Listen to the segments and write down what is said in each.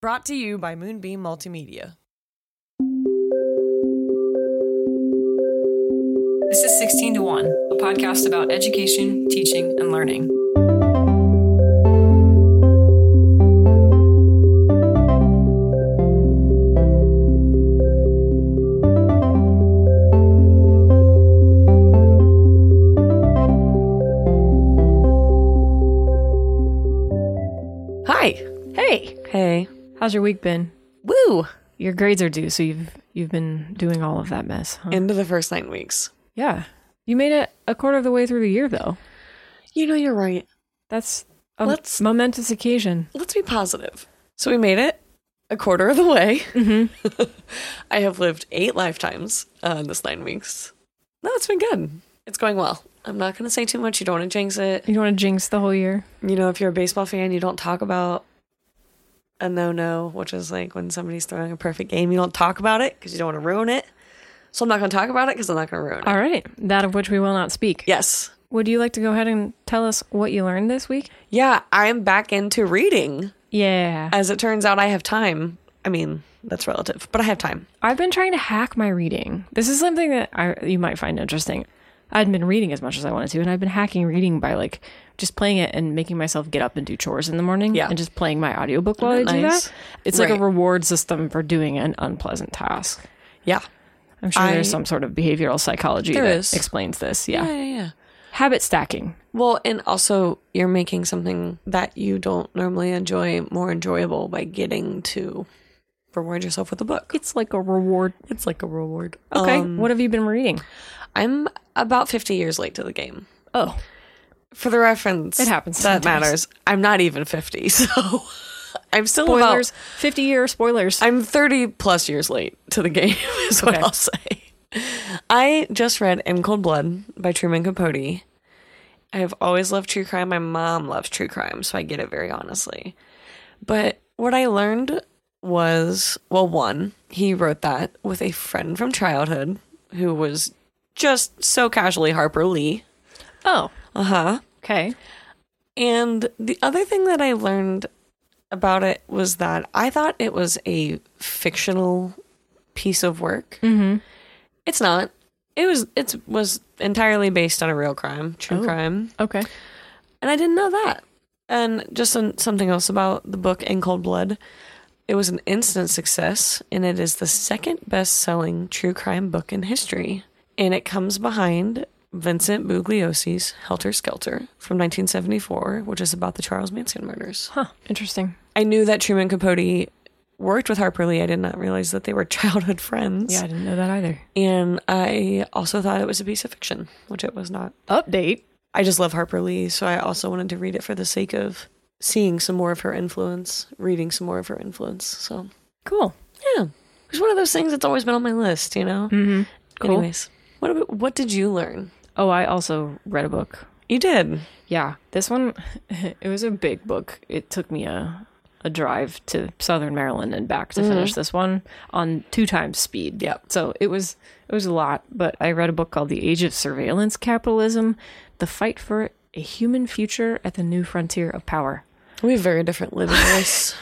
Brought to you by Moonbeam Multimedia. This is 16 to 1, a podcast about education, teaching, and learning. How's your week been? Woo. Your grades are due, so you've you've been doing all of that mess. Huh? Into the first nine weeks. yeah, you made it a quarter of the way through the year, though. You know, you're right. That's a Let's- momentous occasion. Let's be positive. So we made it a quarter of the way. Mm-hmm. I have lived eight lifetimes uh, in this nine weeks. No, it's been good. It's going well. I'm not going to say too much. You don't want to jinx it. You don't want to jinx the whole year. You know, if you're a baseball fan, you don't talk about a no no, which is like when somebody's throwing a perfect game. You don't talk about it because you don't want to ruin it. So I'm not going to talk about it because I'm not going to ruin it. All right, that of which we will not speak. Yes. Would you like to go ahead and tell us what you learned this week? Yeah, I'm back into reading. Yeah, As it turns out, I have time. I mean, that's relative, but I have time. I've been trying to hack my reading. This is something that I, you might find interesting. I hadn't been reading as much as I wanted to, and I've been hacking reading by like just playing it and making myself get up and do chores in the morning Yeah. and just playing my audiobook while I Isn't do that nice? It's like a reward system for doing an unpleasant task. Yeah. I'm sure I- there's some sort of behavioral psychology that is. explains this. Yeah. Yeah, yeah, yeah. Habit stacking. Well, and also you're making something that you don't normally enjoy more enjoyable by getting to reward yourself with a book. It's like a reward. It's like a reward. Okay. Um, what have you been reading? I'm about 50 years late to the game. Oh, For the reference, It happens That sometimes. matters. I'm not even 50, so I'm still spoilers. about. 50 year spoilers. I'm 30 plus years late to the game. Is what I'll say. I just read In Cold Blood by Truman Capote. I have always loved true crime. My mom loves true crime, so I get it very honestly. But what I learned was well, one, he wrote that with a friend from childhood who was just so casually Harper Lee. oh, Uh huh. okay. And the other thing that I learned about it was that I thought it was a fictional piece of work. Mm-hmm. It's not. It was it was entirely based on a real crime, true Oh. crime, Okay. and I didn't know that. And just some, something else about the book In Cold Blood. It was an instant success, and it is the second best-selling true crime book in history. And it comes behind Vincent Bugliosi's Helter Skelter from 1974, which is about the Charles Manson murders. Huh. Interesting. I knew that Truman Capote worked with Harper Lee. I did not realize that they were childhood friends. Yeah, I didn't know that either. And I also thought it was a piece of fiction, which it was not. Update. I just love Harper Lee, so I also wanted to read it for the sake of seeing some more of her influence, reading some more of her influence. So, Cool. yeah. It's one of those things that's always been on my list, you know? Mm-hmm. Cool. Anyways, what about, what did you learn? Oh, I also read a book. You did. Yeah, this one, it was a big book. It took me a a drive to Southern Maryland and back to finish mm-hmm. this one on two times speed. Yep. So it was it was a lot, but I read a book called The Age of Surveillance Capitalism: The Fight for a Human Future at the New Frontier of Power. We have very different living lists.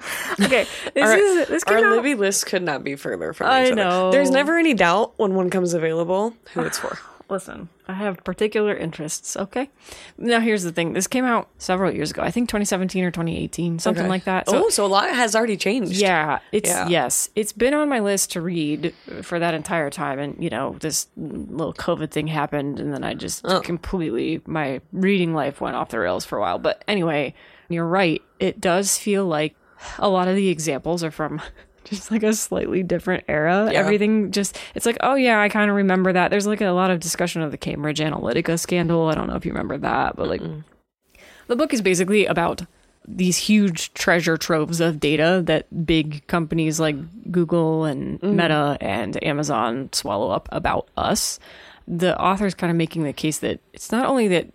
Okay, this Our- is this Our out- living list could not be further from I each other. know. There's never any doubt when one comes available who it's for. Listen, I have particular interests, okay? Now, here's the thing. This came out several years ago. I think 2017 or 2018, something Okay. like that. So, oh, so a lot has already changed. yeah, it's, Yeah. yes, it's been on my list to read for that entire time. And, you know, this little COVID thing happened, and then I just Oh. completely, my reading life went off the rails for a while. But anyway, you're right. It does feel like a lot of the examples are from. Just like a slightly different era. Yeah. Everything just, it's like, oh yeah, I kind of remember that. There's like a lot of discussion of the Cambridge Analytica scandal. I don't know if you remember that, but like, the book is basically about these huge treasure troves of data that big companies like Google and mm. Meta and Amazon swallow up about us. The author's kind of making the case that it's not only that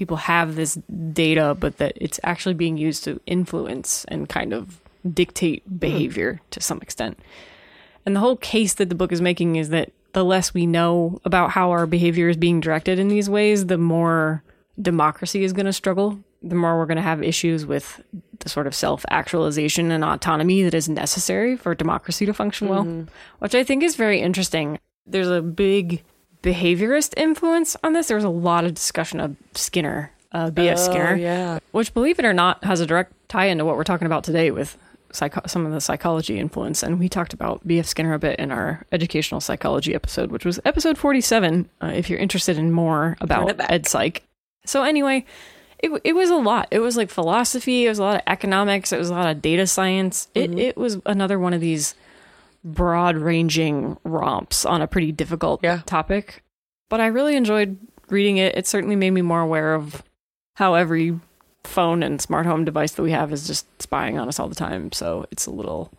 people have this data, but that it's actually being used to influence and kind of dictate hmm. behavior to some extent. And the whole case that the book is making is that the less we know about how our behavior is being directed in these ways, the more democracy is going to struggle the more we're going to have issues with the sort of self actualization and autonomy that is necessary for democracy to function well, mm-hmm. which I think is very interesting. There's a big behaviorist influence on this. There was a lot of discussion of Skinner, uh, B.F. Skinner, yeah. which, believe it or not, has a direct tie into what we're talking about today with psycho- some of the psychology influence. And we talked about B.F. Skinner a bit in our educational psychology episode, which was episode 47, uh, if you're interested in more about ed psych. So, anyway, it, it was a lot. It was like philosophy, it was a lot of economics, it was a lot of data science. It, it was another one of these broad ranging romps on a pretty difficult Yeah. topic. But I really enjoyed reading it. It certainly made me more aware of how every phone and smart home device that we have is just spying on us all the time. So it's a little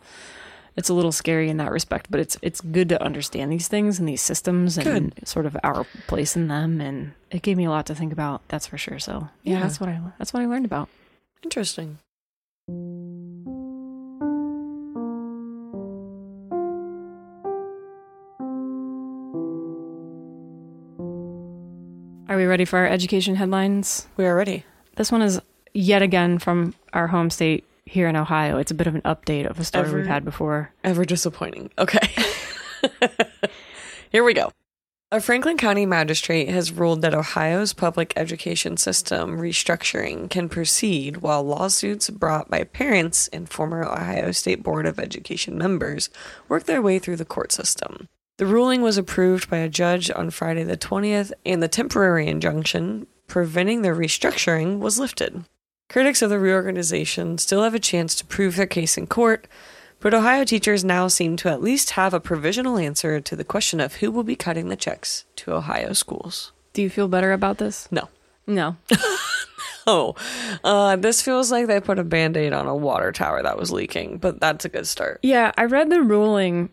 it's a little scary in that respect, but it's it's good to understand these things and these systems and sort of our place in them and it gave me a lot to think about, that's for sure. So, yeah, Yeah. that's what I that's what I learned about. Interesting. Are we ready for our education headlines? We are ready. This one is yet again from our home state here in Ohio. It's a bit of an update of a story Ever- we've had before. Ever disappointing. Okay. Here we go. A Franklin County magistrate has ruled that Ohio's public education system restructuring can proceed while lawsuits brought by parents and former Ohio State Board of Education members work their way through the court system. The ruling was approved by a judge on Friday the 20th, and the temporary injunction preventing the restructuring was lifted. Critics of the reorganization still have a chance to prove their case in court, but Ohio teachers now seem to at least have a provisional answer to the question of who will be cutting the checks to Ohio schools. Do you feel better about this? No. No. Oh, uh, this feels like they put a band aid on a water tower that was leaking, but that's a good start. Yeah, I read the ruling,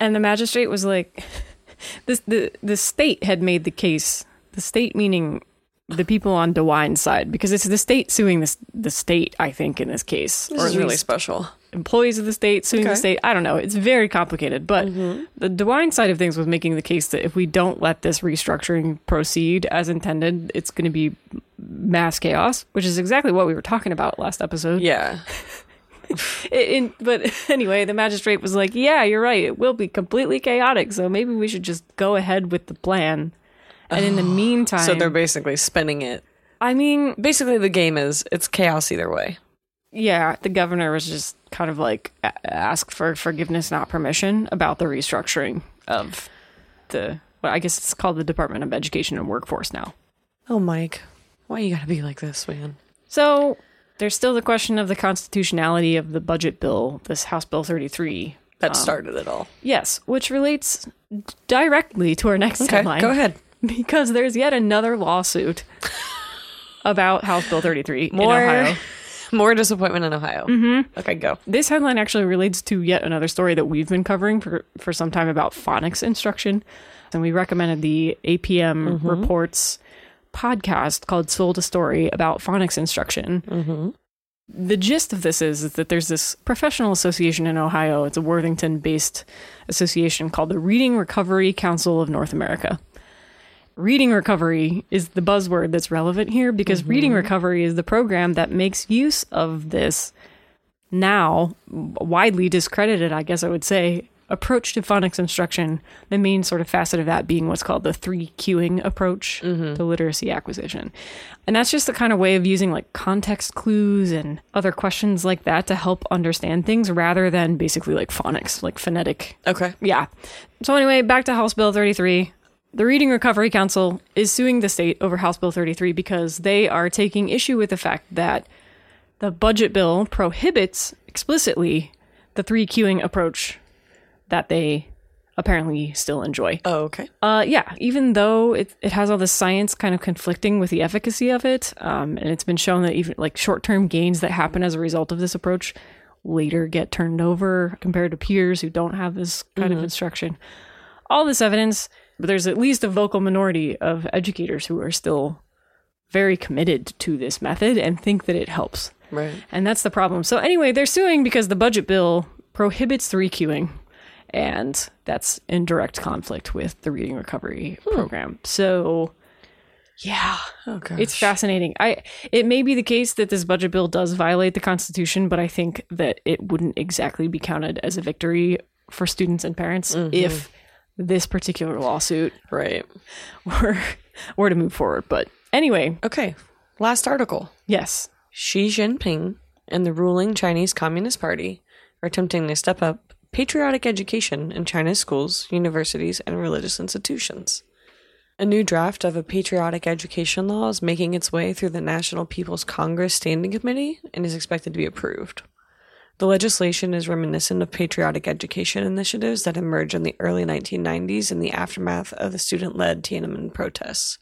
and the magistrate was like, "this the the state had made the case. The state meaning the people on DeWine's side, because it's the state suing this the state. I think in this case, This or is really special. employees of the state suing Okay. the state. I don't know. It's very complicated, but mm-hmm. the DeWine side of things was making the case that if we don't let this restructuring proceed as intended, it's going to be mass chaos, which is exactly what we were talking about last episode. Yeah. In, but anyway, the magistrate was like, "Yeah, you're right. It will be completely chaotic. So maybe we should just go ahead with the plan." And in the meantime, So they're basically spinning it. I mean, Basically, the game is it's chaos either way. yeah, the governor was just kind of like asked for forgiveness, not permission, about the restructuring of the. Well, I guess it's called the Department of Education and Workforce now. Oh, Mike, why you gotta be like this, man? So there's still the question of the constitutionality of the budget bill, this House Bill 33. That started it all. Yes, which relates directly to our next Okay, headline. go ahead. because there's yet another lawsuit about House Bill 33 More, in Ohio. more disappointment in Ohio. Mm-hmm. Okay, go. This headline actually relates to yet another story that we've been covering for, for some time about phonics instruction. And we recommended the APM Reports podcast called Sold a Story about phonics instruction. Mm-hmm. The gist of this is, is that there's this professional association in Ohio. It's a Worthington based association called the Reading Recovery Council of North America. Reading recovery is the buzzword that's relevant here because mm-hmm. reading recovery is the program that makes use of this now widely discredited, I guess I would say, approach to phonics instruction. The main sort of facet of that being what's called the three cueing approach mm-hmm. to literacy acquisition. And that's just the kind of way of using like context clues and other questions like that to help understand things rather than basically like phonics, like phonetic Okay. yeah. So anyway, back to House Bill 33. The Reading Recovery Council is suing the state over House Bill 33 because they are taking issue with the fact that the budget bill prohibits explicitly the three cueing approach that they apparently still enjoy. Oh, okay. Uh, yeah, even though it, it has all this science kind of conflicting with the efficacy of it, um, and it's been shown that even like short term gains that happen as a result of this approach later get turned over compared to peers who don't have this kind of instruction. All this evidence, but there's at least a vocal minority of educators who are still very committed to this method and think that it helps. Right. And that's the problem. So anyway, they're suing because the budget bill prohibits three cueing, and that's in direct conflict with the reading recovery hmm. program. So Yeah. Oh. It's fascinating. I it may be the case that this budget bill does violate the Constitution, but I think that it wouldn't exactly be counted as a victory for students and parents mm-hmm. if this particular lawsuit right. were were to move forward. But anyway, Okay. Last article. yes. Xi Jinping and the ruling Chinese Communist Party are attempting to step up patriotic education in China's schools, universities, and religious institutions. A new draft of a patriotic education law is making its way through the National People's Congress Standing Committee and is expected to be approved. The legislation is reminiscent of patriotic education initiatives that emerged in the early 1990s in the aftermath of the student led Tiananmen protests.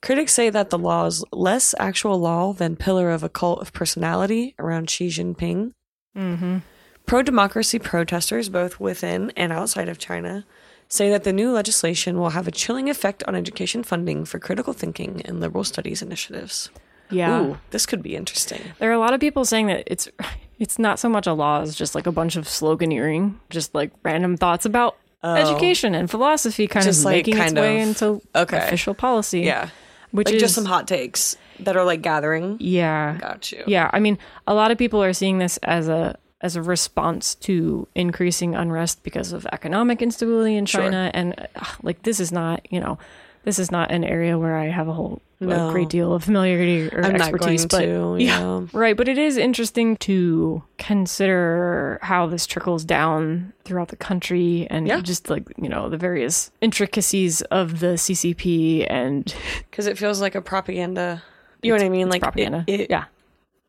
Critics say that the law is less actual law than pillar of a cult of personality around Xi Jinping. Mm-hmm. Pro democracy protesters, both within and outside of China, say that the new legislation will have a chilling effect on education funding for critical thinking and liberal studies initiatives. Yeah. Ooh, this could be interesting. There are a lot of people saying that it's it's not so much a law as just like a bunch of sloganeering, just like random thoughts about oh. education and philosophy kind Oh. Just, of like, making its kind way into okay. official policy. Yeah. Which Like is just some hot takes that are like gathering. Yeah. Got you. Yeah, I mean, a lot of people are seeing this as a as a response to increasing unrest because of economic instability in Sure. China, and uh, like this is not, you know, this is not an area where I have a whole No. a great deal of familiarity or I'm expertise. but to, yeah. right. But it is interesting to consider how this trickles down throughout the country, and Yeah. just like you know the various intricacies of the CCP and Because it feels like a propaganda. You know what I mean? Like propaganda. It, it- yeah.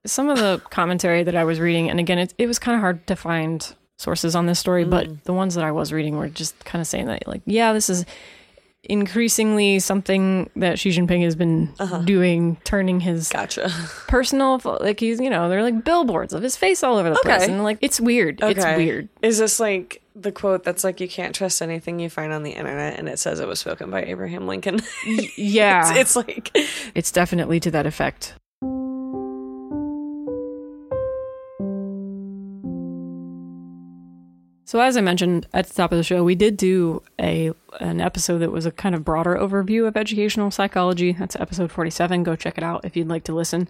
Some of the commentary that I was reading, and again, it, it was kind of hard to find sources on this story, Mm. but the ones that I was reading were just kind of saying that, like, yeah, this is increasingly something that Xi Jinping has been Uh-huh. doing, turning his Gotcha. personal, like, he's, you know, they're like billboards of his face all over the place. And like, it's weird. It's weird. Is this like the quote that's like you can't trust anything you find on the internet and it says it was spoken by Abraham Lincoln? Yeah. it's, it's like it's definitely to that effect. So as I mentioned at the top of the show, we did do a an episode that was a kind of broader overview of educational psychology. That's episode 47. Go check it out if you'd like to listen.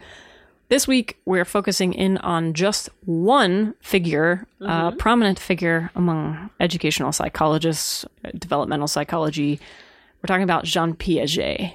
This week we're focusing in on just one figure, a prominent figure among educational psychologists, uh, developmental psychology. We're talking about Jean Piaget,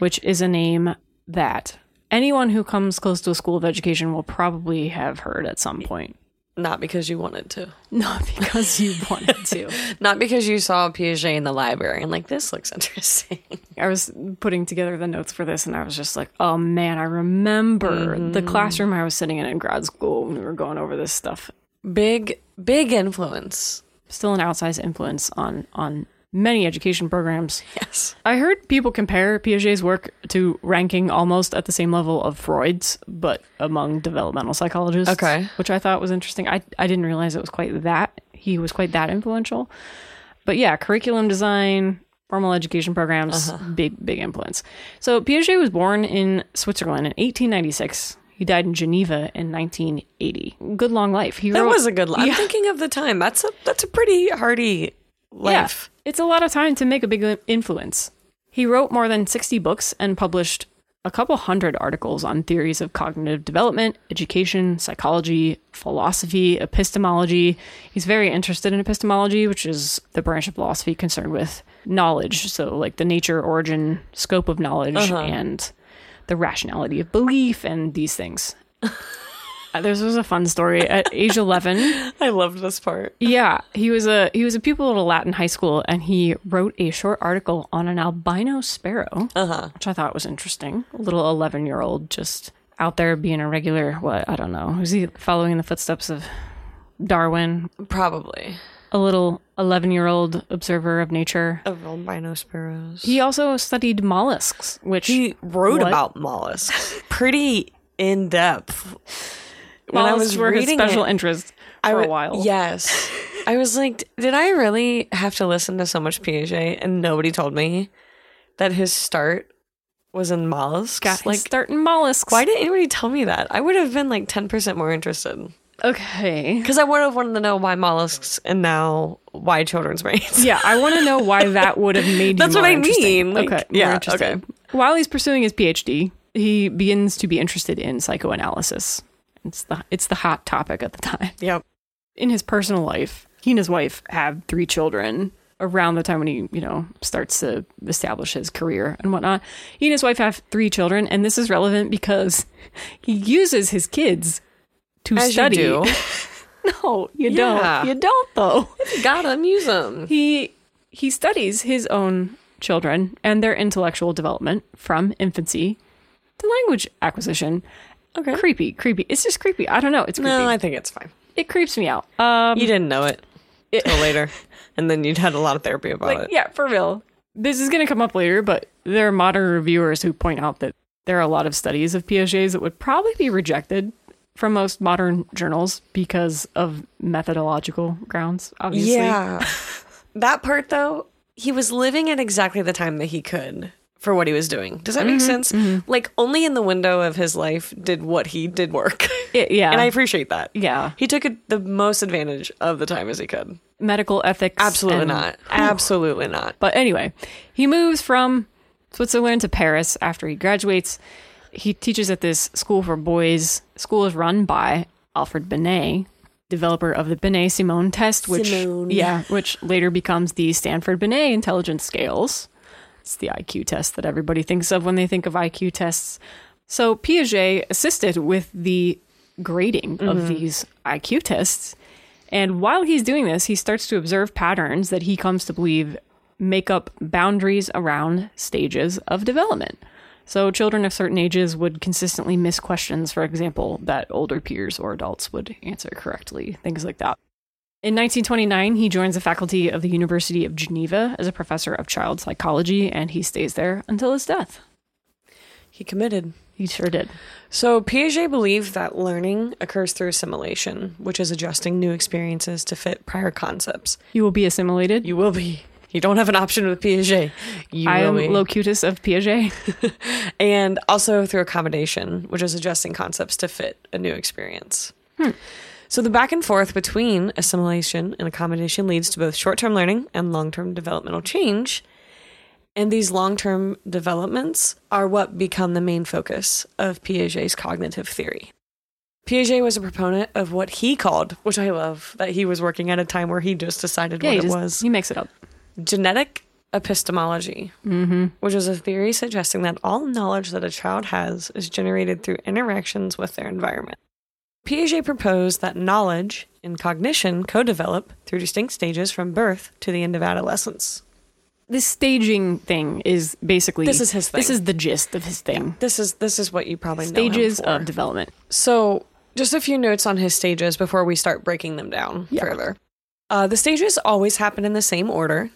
which is a name that anyone who comes close to a school of education will probably have heard at some point. Not because you wanted to. Not because you wanted to. Not because you saw Piaget in the library and like this looks interesting. I was putting together the notes for this and I was just like, oh man, I remember the mm-hmm. classroom I was sitting in in grad school when we were going over this stuff. big big influence. Still an outsized influence on on many education programs. Yes. I heard people compare Piaget's work to ranking almost at the same level of Freud's, but among developmental psychologists. Okay. Which I thought was interesting. I, I didn't realize it was quite that. He was quite that influential. But yeah, curriculum design, formal education programs, uh-huh. big, big influence. So Piaget was born in Switzerland in 1896. He died in Geneva in 1980. Good long life. He That wrote, was a good line. Yeah. I'm thinking of the time. That's a that's a pretty hardy life. It's a lot of time to make a big influence. He wrote more than 60 books and published a couple hundred articles on theories of cognitive development, education, psychology, philosophy, epistemology. He's very interested in epistemology, which is the branch of philosophy concerned with knowledge. So, like the nature, origin, scope of knowledge, uh-huh. and the rationality of belief, and these things. Uh, This was a fun story. At age 11, I loved this part. yeah, he was a he was a pupil at a Latin high school, and he wrote a short article on an albino sparrow, Uh-huh. which I thought was interesting. A little eleven year old just out there being a regular what I don't know. Was he following in the footsteps of Darwin? Probably. A little eleven year old observer of nature. Of albino sparrows. He also studied mollusks, which He wrote What? about mollusks pretty in depth. When I was were his reading special it, interest I for a w- while. Yes. I was like, did I really have to listen to so much Piaget and nobody told me that his start was in mollusks? got like, start in mollusks. why didn't anybody tell me that? I would have been like 10% more interested. Okay. Because I would have wanted to know why mollusks and now why children's brains. Yeah, I want to know why that would have made you That's what more I mean. Like, okay, yeah, okay. While he's pursuing his PhD, he begins to be interested in psychoanalysis. It's the it's the hot topic at the time. Yep. In his personal life, he and his wife have three children around the time when he, you know, starts to establish his career and whatnot. He and his wife have three children, and this is relevant because he uses his kids to As study. you do. No, you Yeah. don't. You don't though. You Gotta use them. He he studies his own children and their intellectual development from infancy to language acquisition. Okay. Creepy, creepy. It's just creepy. I don't know. It's creepy. No, I think it's fine. it creeps me out. Um, You didn't know it till later, and then you'd had a lot of therapy about like, it. yeah, for real. This is going to come up later, but there are modern reviewers who point out that there are a lot of studies of Piaget's that would probably be rejected from most modern journals because of methodological grounds. Obviously, Yeah. that part though, he was living at exactly the time that he could for what he was doing. Does that make mm-hmm, sense? Mm-hmm. Like only in the window of his life did what he did work. It- yeah, and I appreciate that. yeah. He took it the most advantage of the time as he could. Medical ethics, Absolutely and- not. Absolutely not. But anyway, he moves from Switzerland to Paris after he graduates. He teaches at this school for boys. School is run by Alfred Binet, developer of the Binet Simon test, which Simone. yeah, which later becomes the Stanford Binet intelligence scales. It's the IQ test that everybody thinks of when they think of IQ tests. So Piaget assisted with the grading of mm-hmm. these IQ tests. And while he's doing this, he starts to observe patterns that he comes to believe make up boundaries around stages of development. So, children of certain ages would consistently miss questions, for example, that older peers or adults would answer correctly, things like that. In 1929, he joins the faculty of the University of Geneva as a professor of child psychology, and he stays there until his death. He committed. He sure did. So Piaget believed that learning occurs through assimilation, which is adjusting new experiences to fit prior concepts. You will be assimilated. You will be. You don't have an option with Piaget. You I am be. locutus of Piaget. and also through accommodation, which is adjusting concepts to fit a new experience. Hmm. So the back and forth between assimilation and accommodation leads to both short-term learning and long-term developmental change. And these long-term developments are what become the main focus of Piaget's cognitive theory. Piaget was a proponent of what he called, which I love, that he was working at a time where he just decided yeah, what it just, was he makes it up. genetic epistemology, mm-hmm. which is a theory suggesting that all knowledge that a child has is generated through interactions with their environment. Piaget proposed that knowledge and cognition co develop through distinct stages from birth to the end of adolescence. This staging thing is basically This is his thing. This is the gist of his thing. This is this is what you probably Stages of development. So, just a few notes on his stages before we start breaking them down Yeah. further. Uh, the stages always happen in the same order,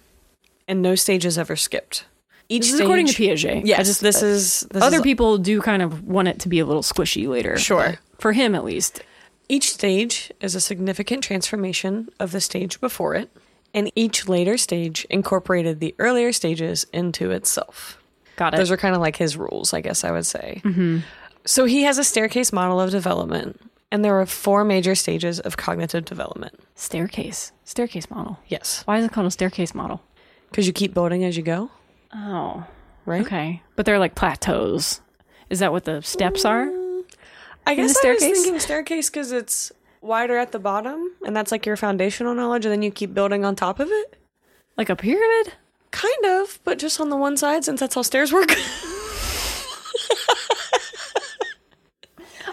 and no stage is ever skipped. Each This is according to Piaget. Yes, I just- this is this Other is, people do kind of want it to be a little squishy later. Sure. For him, at least. Each stage is a significant transformation of the stage before it, and each later stage incorporated the earlier stages into itself. Got it. Those are kind of like his rules, I guess I would say. Mm-hmm. So he has a staircase model of development, and there are four major stages of cognitive development. staircase. Staircase model. Yes, Why is it called a staircase model? because you keep building as you go, Oh. right? Okay. But they're like plateaus. Is that what the steps are? Mm. I guess I was thinking staircase because it's wider at the bottom, and that's like your foundational knowledge, and then you keep building on top of it. Like a pyramid? Kind of, but just on the one side since that's how stairs work.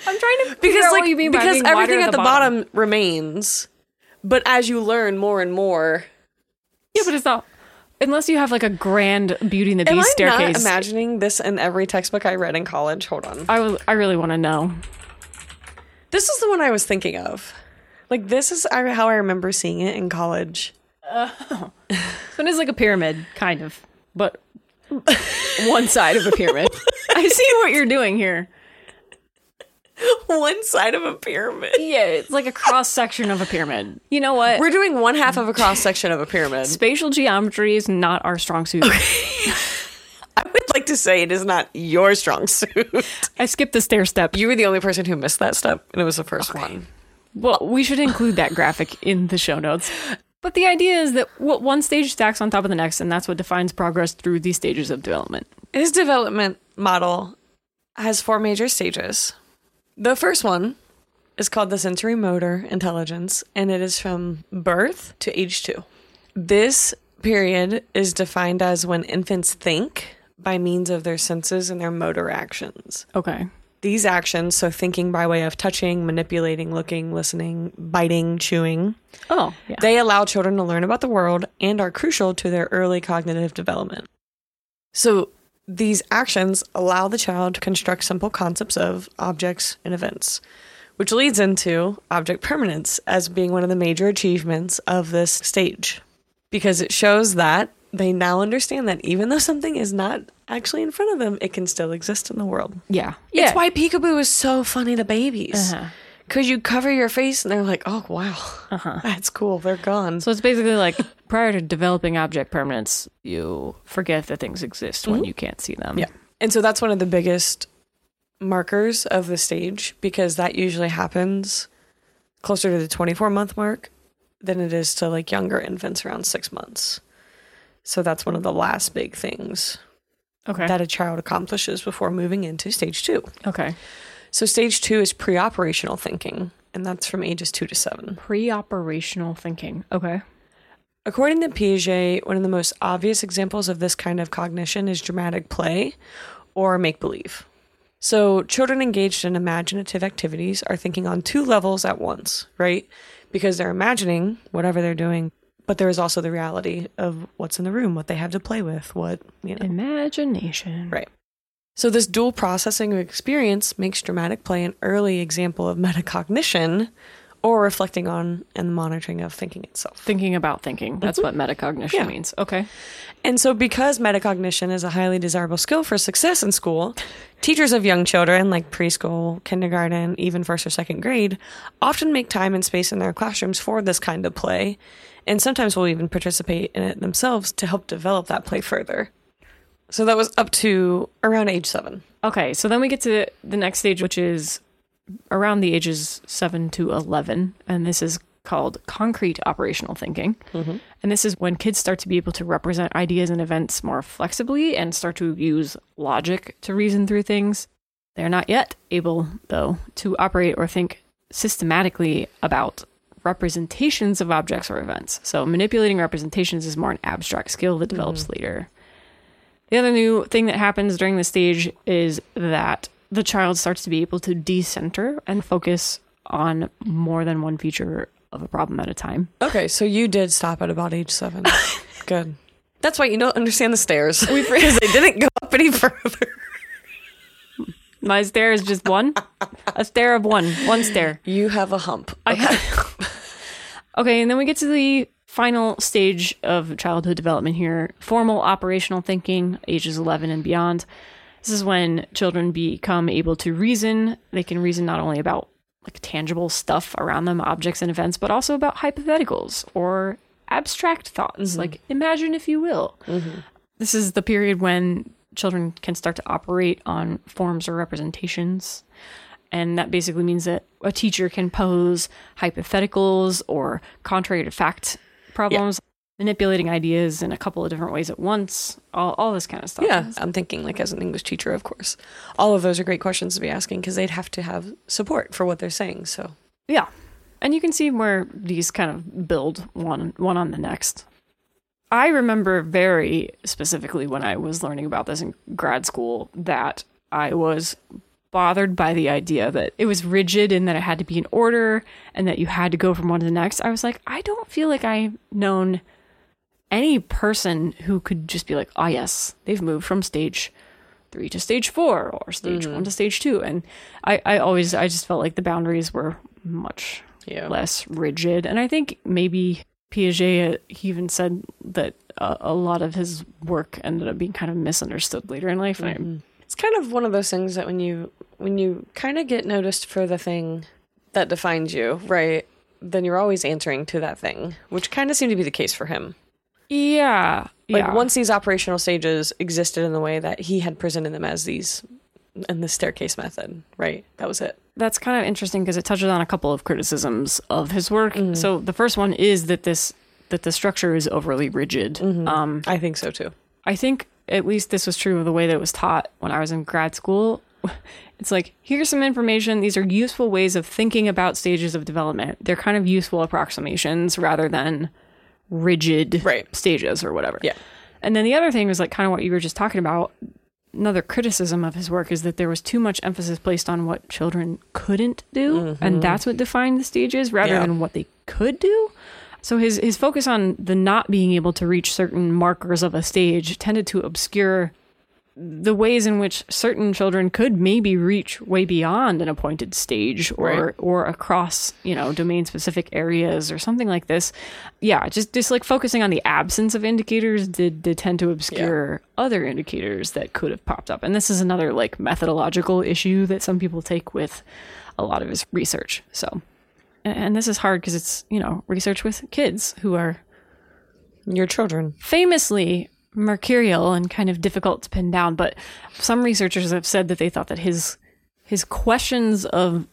I'm trying to figure because out like what you mean by because everything at the bottom. remains, but as you learn more and more, Yeah, but it's not. Unless you have like a grand Beauty and the am Beast I not staircase. imagining this in every textbook I read in college? Hold on, I, was, I really want to know. this is the one I was thinking of. Like this is how I remember seeing it in college. So it is like a pyramid, kind of, but one side of a pyramid. I see what you're doing here. One side of a pyramid. Yeah, it's like a cross section of a pyramid. You know what? We're doing one half of a cross section of a pyramid. Spatial geometry is not our strong suit. I would like to say it is not your strong suit. I skipped the stair step. You were the only person who missed that step, and it was the first one. Well, we should include that graphic in the show notes. But the idea is that what one stage stacks on top of the next, and that's what defines progress through these stages of development. His development model has four major stages. The first one is called the sensorimotor intelligence, and it is from birth to age two. This period is defined as when infants think by means of their senses and their motor actions. Okay. These actions, so thinking by way of touching, manipulating, looking, listening, biting, chewing, Oh, yeah. they allow children to learn about the world and are crucial to their early cognitive development. So, these actions allow the child to construct simple concepts of objects and events, which leads into object permanence as being one of the major achievements of this stage because it shows that they now understand that even though something is not actually in front of them, it can still exist in the world. yeah. It's why peekaboo is so funny to babies. Uh-huh. Because you cover your face and they're like, oh, wow, that's cool. They're gone. So it's basically like prior to developing object permanence, you forget that things exist when mm-hmm. you can't see them. Yeah. And so that's one of the biggest markers of the stage because that usually happens closer to the 24 month mark than it is to like younger infants around six months. So that's one of the last big things Okay. that a child accomplishes before moving into stage two. okay. So stage two is pre operational thinking, and that's from ages two to seven. Pre-operational thinking. Okay. According to Piaget, one of the most obvious examples of this kind of cognition is dramatic play or make believe. So, children engaged in imaginative activities are thinking on two levels at once, right? Because they're imagining whatever they're doing, but there is also the reality of what's in the room, what they have to play with, what, you know. Imagination. Right. So, this dual processing of experience makes dramatic play an early example of metacognition or reflecting on and monitoring of thinking itself. Thinking about thinking. That's mm-hmm. what metacognition Yeah. means. Okay. And so, because metacognition is a highly desirable skill for success in school, teachers of young children, like preschool, kindergarten, even first or second grade, often make time and space in their classrooms for this kind of play, and sometimes will even participate in it themselves to help develop that play further. So, that was up to around age seven. Okay, so then we get to the next stage, which is around the ages 7 to 11. And this is called concrete operational thinking. Mm-hmm. And this is when kids start to be able to represent ideas and events more flexibly and start to use logic to reason through things. They're not yet able, though, to operate or think systematically about representations of objects or events. So manipulating representations is more an abstract skill that develops mm-hmm. later. The other new thing that happens during this stage is that the child starts to be able to decenter and focus on more than one feature of a problem at a time. Okay, so you did stop at about age seven. Good. That's why you don't understand the stairs. Because they didn't go up any further. My stair is just one, a stair of one, one stair. You have a hump. Okay, and then we get to the final stage of childhood development here formal operational thinking, ages 11 and beyond. This is when children become able to reason. They can reason not only about like tangible stuff around them, objects and events, but also about hypotheticals or abstract thoughts, mm-hmm. like imagine if you will. Mm-hmm. This is the period when children can start to operate on forms or representations. And that basically means that a teacher can pose hypotheticals or contrary to fact problems, manipulating ideas in a couple of different ways at once, all, all this kind of stuff. Yeah, I'm thinking like as an English teacher, of course. All of those are great questions to be asking because they'd have to have support for what they're saying. So Yeah. And you can see where these kind of build one one on the next. I remember very specifically when I was learning about this in grad school that I was bothered by the idea that it was rigid and that it had to be in order and that you had to go from one to the next. I was like, I don't feel like I've known any person who could just be like, oh, yes, they've moved from stage three to stage four or stage one to stage two. And I, I always, I just felt like the boundaries were much Yeah. less rigid. And I think maybe Piaget, uh, he even said that uh, a lot of his work ended up being kind of misunderstood later in life. And it's kind of one of those things that when you when you kind of get noticed for the thing that defines you, right? Then you're always answering to that thing, which kind of seemed to be the case for him. Yeah. Like yeah. once these operational stages existed in the way that he had presented them as these in the staircase method, right? That was it. that's kind of interesting because it touches on a couple of criticisms of his work. So the first one is that this that the structure is overly rigid. Um, I think so too. I think at least this was true of the way that it was taught when I was in grad school. It's like, here's some information. These are useful ways of thinking about stages of development. They're kind of useful approximations rather than rigid Right. stages or whatever. Yeah. And then the other thing was like kind of what you were just talking about. Another criticism of his work is that there was too much emphasis placed on what children couldn't do, and mm-hmm. that's what defined the stages rather Yeah. than what they could do. So his his focus on the not being able to reach certain markers of a stage tended to obscure the ways in which certain children could maybe reach way beyond an appointed stage or Right. or across you know domain specific areas or something like this yeah just just like focusing on the absence of indicators did, did tend to obscure other indicators that could have popped up and this is another like methodological issue that some people take with a lot of his research so and- and this is hard because it's you know research with kids who are Your children. famously mercurial and kind of difficult to pin down, but some researchers have said that they thought that his his questions of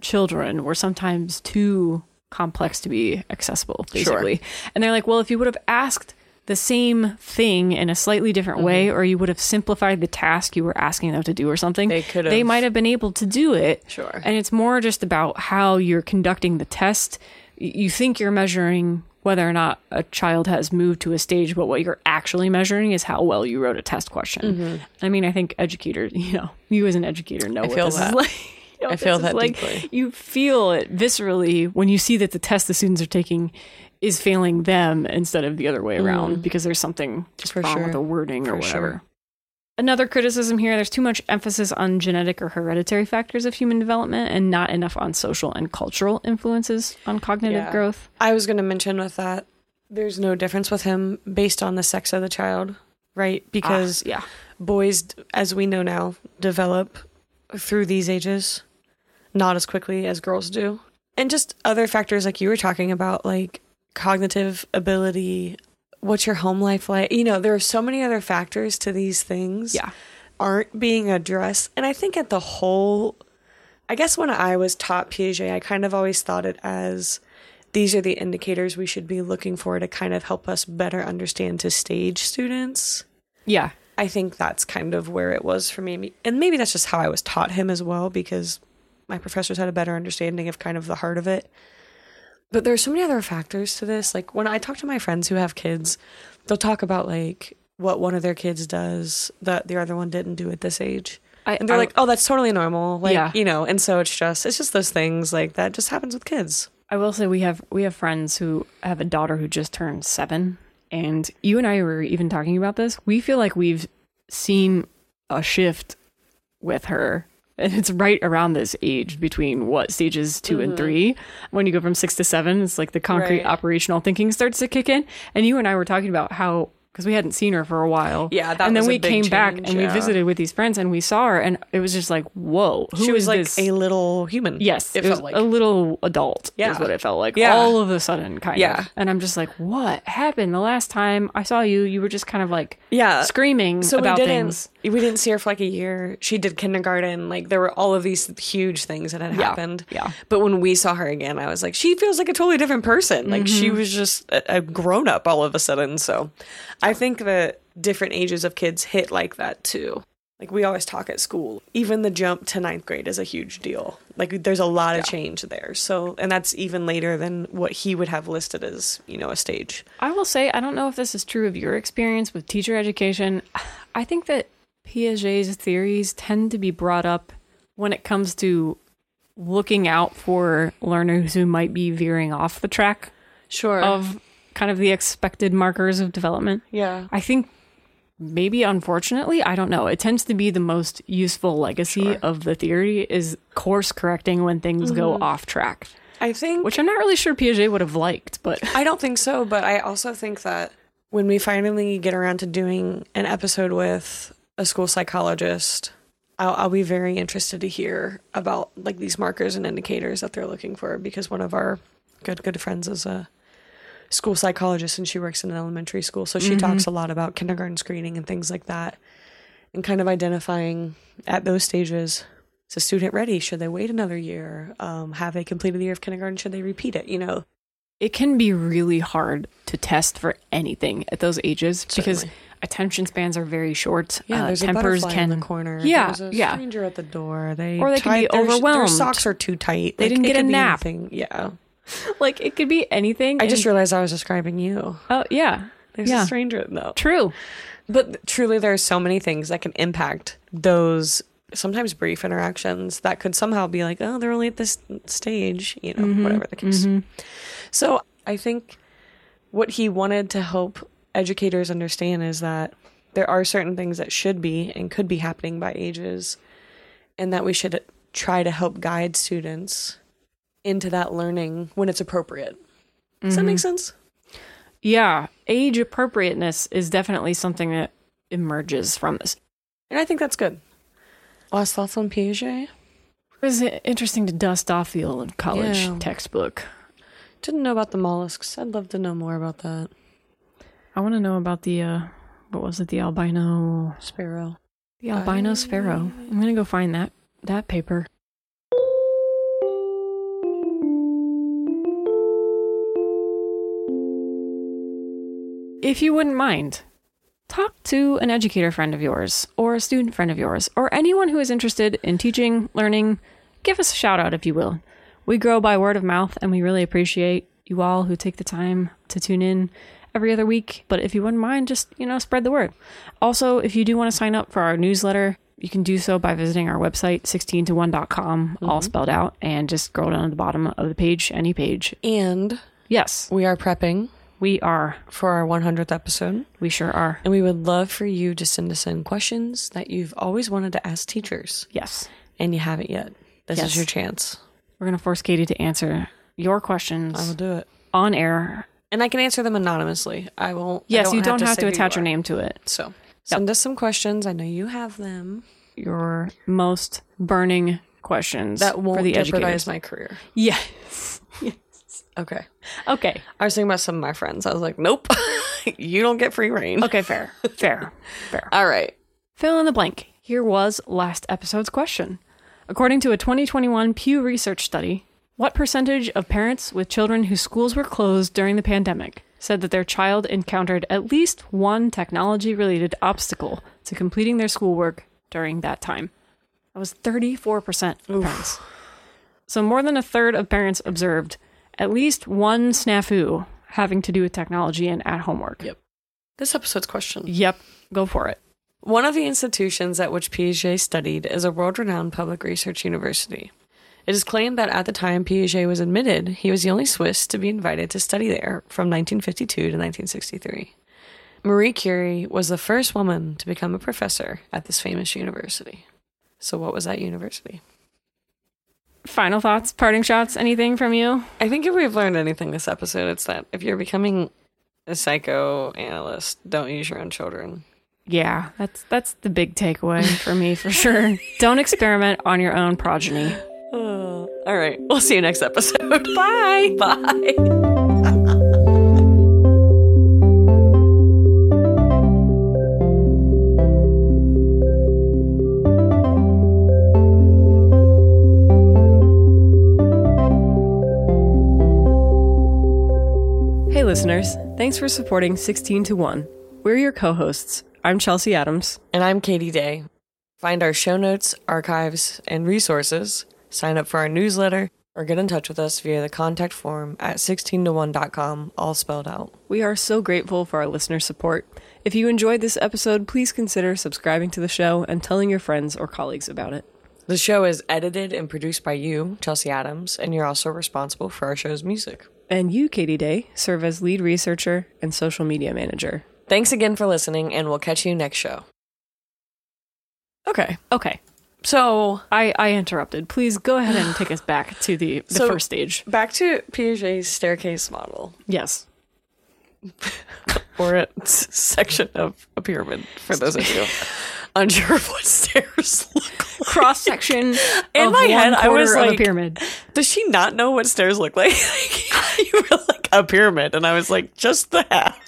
children were sometimes too complex to be accessible, basically. And they're like, well, if you would have asked the same thing in a slightly different mm-hmm. way, or you would have simplified the task you were asking them to do or something, They could they might have been able to do it. Sure. And it's more just about how you're conducting the test. You think you're measuring whether or not a child has moved to a stage, but what you're actually measuring is how well you wrote a test question. Mm-hmm. I mean, I think educators, you know, you as an educator know what this that. is like. You know I feel that like. deeply. You feel it viscerally when you see that the test the students are taking is failing them instead of the other way around because there's something just Mm-hmm. For wrong sure. with the wording or whatever. sure. Another criticism here there's too much emphasis on genetic or hereditary factors of human development and not enough on social and cultural influences on cognitive Yeah. growth. I was going to mention with that, there's no difference with him based on the sex of the child, right? Because Ah, yeah. boys, as we know now, develop through these ages not as quickly as girls do. And just other factors like you were talking about, like cognitive ability, what's your home life like? You know, there are so many other factors to these things. Yeah. aren't being addressed. And I think at the whole, I guess when I was taught Piaget, I kind of always thought it as these are the indicators we should be looking for to kind of help us better understand to stage students. Yeah. I think that's kind of where it was for me. And maybe that's just how I was taught him as well, because my professors had a better understanding of kind of the heart of it. But there are so many other factors to this. Like when I talk to my friends who have kids, they'll talk about like what one of their kids does that the other one didn't do at this age. I, And they're I- like, oh, that's totally normal. Like, Yeah. you know, and so it's just, it's just those things like that just happens with kids. I will say we have we have friends who have a daughter who just turned seven, and you and I were even talking about this. We feel like we've seen a shift with her, and it's right around this age between what stages 2 and three. When you go from six to seven, it's like the concrete Mm-hmm. Right. operational thinking starts to kick in. And you and I were talking about how. Because we hadn't seen her for a while, Yeah, and then we came back change, and we visited with these friends, and we saw her, and it was just like, "Whoa, who she was like this? a little human. Yes, it, it, was felt like. a little adult. Yeah. is what it felt like. Yeah. all of a sudden, kind Yeah. of. And I'm just like, what happened? The last time I saw you, you were just kind of like yeah. screaming so about things. We didn't see her for like a year. She did kindergarten like there were all of these huge things that had Yeah, happened. yeah. but when we saw her again i was like she feels like a totally different person. Like Mm-hmm. she was just a, a grown-up all of a sudden. So i think that different ages of kids hit like that too. Like we always talk at school. Even the jump to ninth grade is a huge deal. Like there's a lot of change there. So and that's even later than what he would have listed as you know a stage. I will say, I don't know if this is true of your experience with teacher education. I think that Piaget's theories tend to be brought up when it comes to looking out for learners who might be veering off the track sure. of kind of the expected markers of development. yeah. I think maybe unfortunately, I don't know. It tends to be the most useful legacy of the theory is course correcting when things go mm-hmm. off track, i think which I'm not really sure Piaget would have liked, but I don't think so, but I also think that when we finally get around to doing an episode with a school psychologist, I'll, I'll be very interested to hear about like these markers and indicators that they're looking for because one of our good good friends is a school psychologist and she works in an elementary school, so she talks a lot about kindergarten screening and things like that, and kind of identifying at those stages. Is a student ready? Should they wait another year? Um, have they completed the year of kindergarten? Should they repeat it? You know, it can be really hard to test for anything at those ages because attention spans are very short. Yeah, Uh, there's tempers a butterfly can in the corner. Yeah, there's a yeah. stranger at the door. They Or they can be their- Their socks are too tight. They didn't get a nap. anything. Yeah, like it could be anything. I just realized I was describing you. oh yeah, There's yeah, a stranger. though. true. but truly, there are so many things that can impact those sometimes brief interactions that could somehow be like, oh, they're only at this stage. You know, Mm-hmm. whatever the case. So I think what he wanted to help educators understand is that there are certain things that should be and could be happening by ages, and that we should try to help guide students into that learning when it's appropriate. Does that make sense? Yeah, age appropriateness is definitely something that emerges from this. And I think that's good. Last thoughts on Piaget? It was interesting to dust off the old college Yeah. textbook. Didn't know about the mollusks. I'd love to know more about that. I want to know about the uh, what was it? The albino, Sparrow. the albino sparrow. I'm gonna go find that that paper. If you wouldn't mind, talk to an educator friend of yours, or a student friend of yours, or anyone who is interested in teaching, learning. Give us a shout out if you will. We grow by word of mouth, and we really appreciate you all who take the time to tune in every other week. But if you wouldn't mind, just, you know, spread the word. Also, if you do want to sign up for our newsletter, you can do so by visiting our website, 16to1.com, all mm-hmm. spelled out, and just scroll down to the bottom of the page, any page. And Yes, we are prepping we are. for our 100th episode. We sure are. And we would love for you to send us in questions that you've always wanted to ask teachers Yes. and you haven't yet. This Yes. is your chance. We're going to force Katie to answer your questions I will do it. on air. And I can answer them anonymously. I won't. I Yes, you don't have to say who attach you your name to it. So send us some questions. I know you have them. Your most burning questions That won't for the jeopardize educators. my career. Yes. Okay. Okay. I was thinking about some of my friends. I was like, nope, you don't get free rein. Okay, fair. Fair. Fair. All right. Fill in the blank. Here was last episode's question. According to a 2021 Pew Research study, what percentage of parents with children whose schools were closed during the pandemic said that their child encountered at least one technology related obstacle to completing their schoolwork during that time? That was 34% of parents. So more than a third of parents observed at least one snafu having to do with technology and at homework. Yep. This episode's question. Yep, go for it. One of the institutions at which Piaget studied is a world renowned public research university. It is claimed that at the time Piaget was admitted, he was the only Swiss to be invited to study there from 1952 to 1963. Marie Curie was the first woman to become a professor at this famous university. So, what was that university? Final thoughts, parting shots, anything from you? I think if we've learned anything this episode, it's that if you're becoming a psychoanalyst, don't use your own children. Yeah, that's that's the big takeaway for me for sure. Don't experiment on your own progeny. Oh, all right. We'll see you next episode. Bye. Bye. Hey listeners, thanks for supporting 16 to 1. We're your co-hosts. I'm Chelsea Adams. And I'm Katie Day. Find our show notes, archives, and resources, sign up for our newsletter, or get in touch with us via the contact form at 16to1.com, all spelled out. We are so grateful for our listener support. If you enjoyed this episode, please consider subscribing to the show and telling your friends or colleagues about it. The show is edited and produced by you, Chelsea Adams, and you're also responsible for our show's music. And you, Katie Day, serve as lead researcher and social media manager. Thanks again for listening, and we'll catch you next show. Okay, Okay, so I, I interrupted. Please go ahead and take us back to the, the So- first stage. back to Piaget's staircase model. Yes. or a s- section of a pyramid for those of you of what stairs look like. Cross section In my head, I was like- pyramid. Does she not know what stairs look like? you were like a pyramid, and I was like, just the half.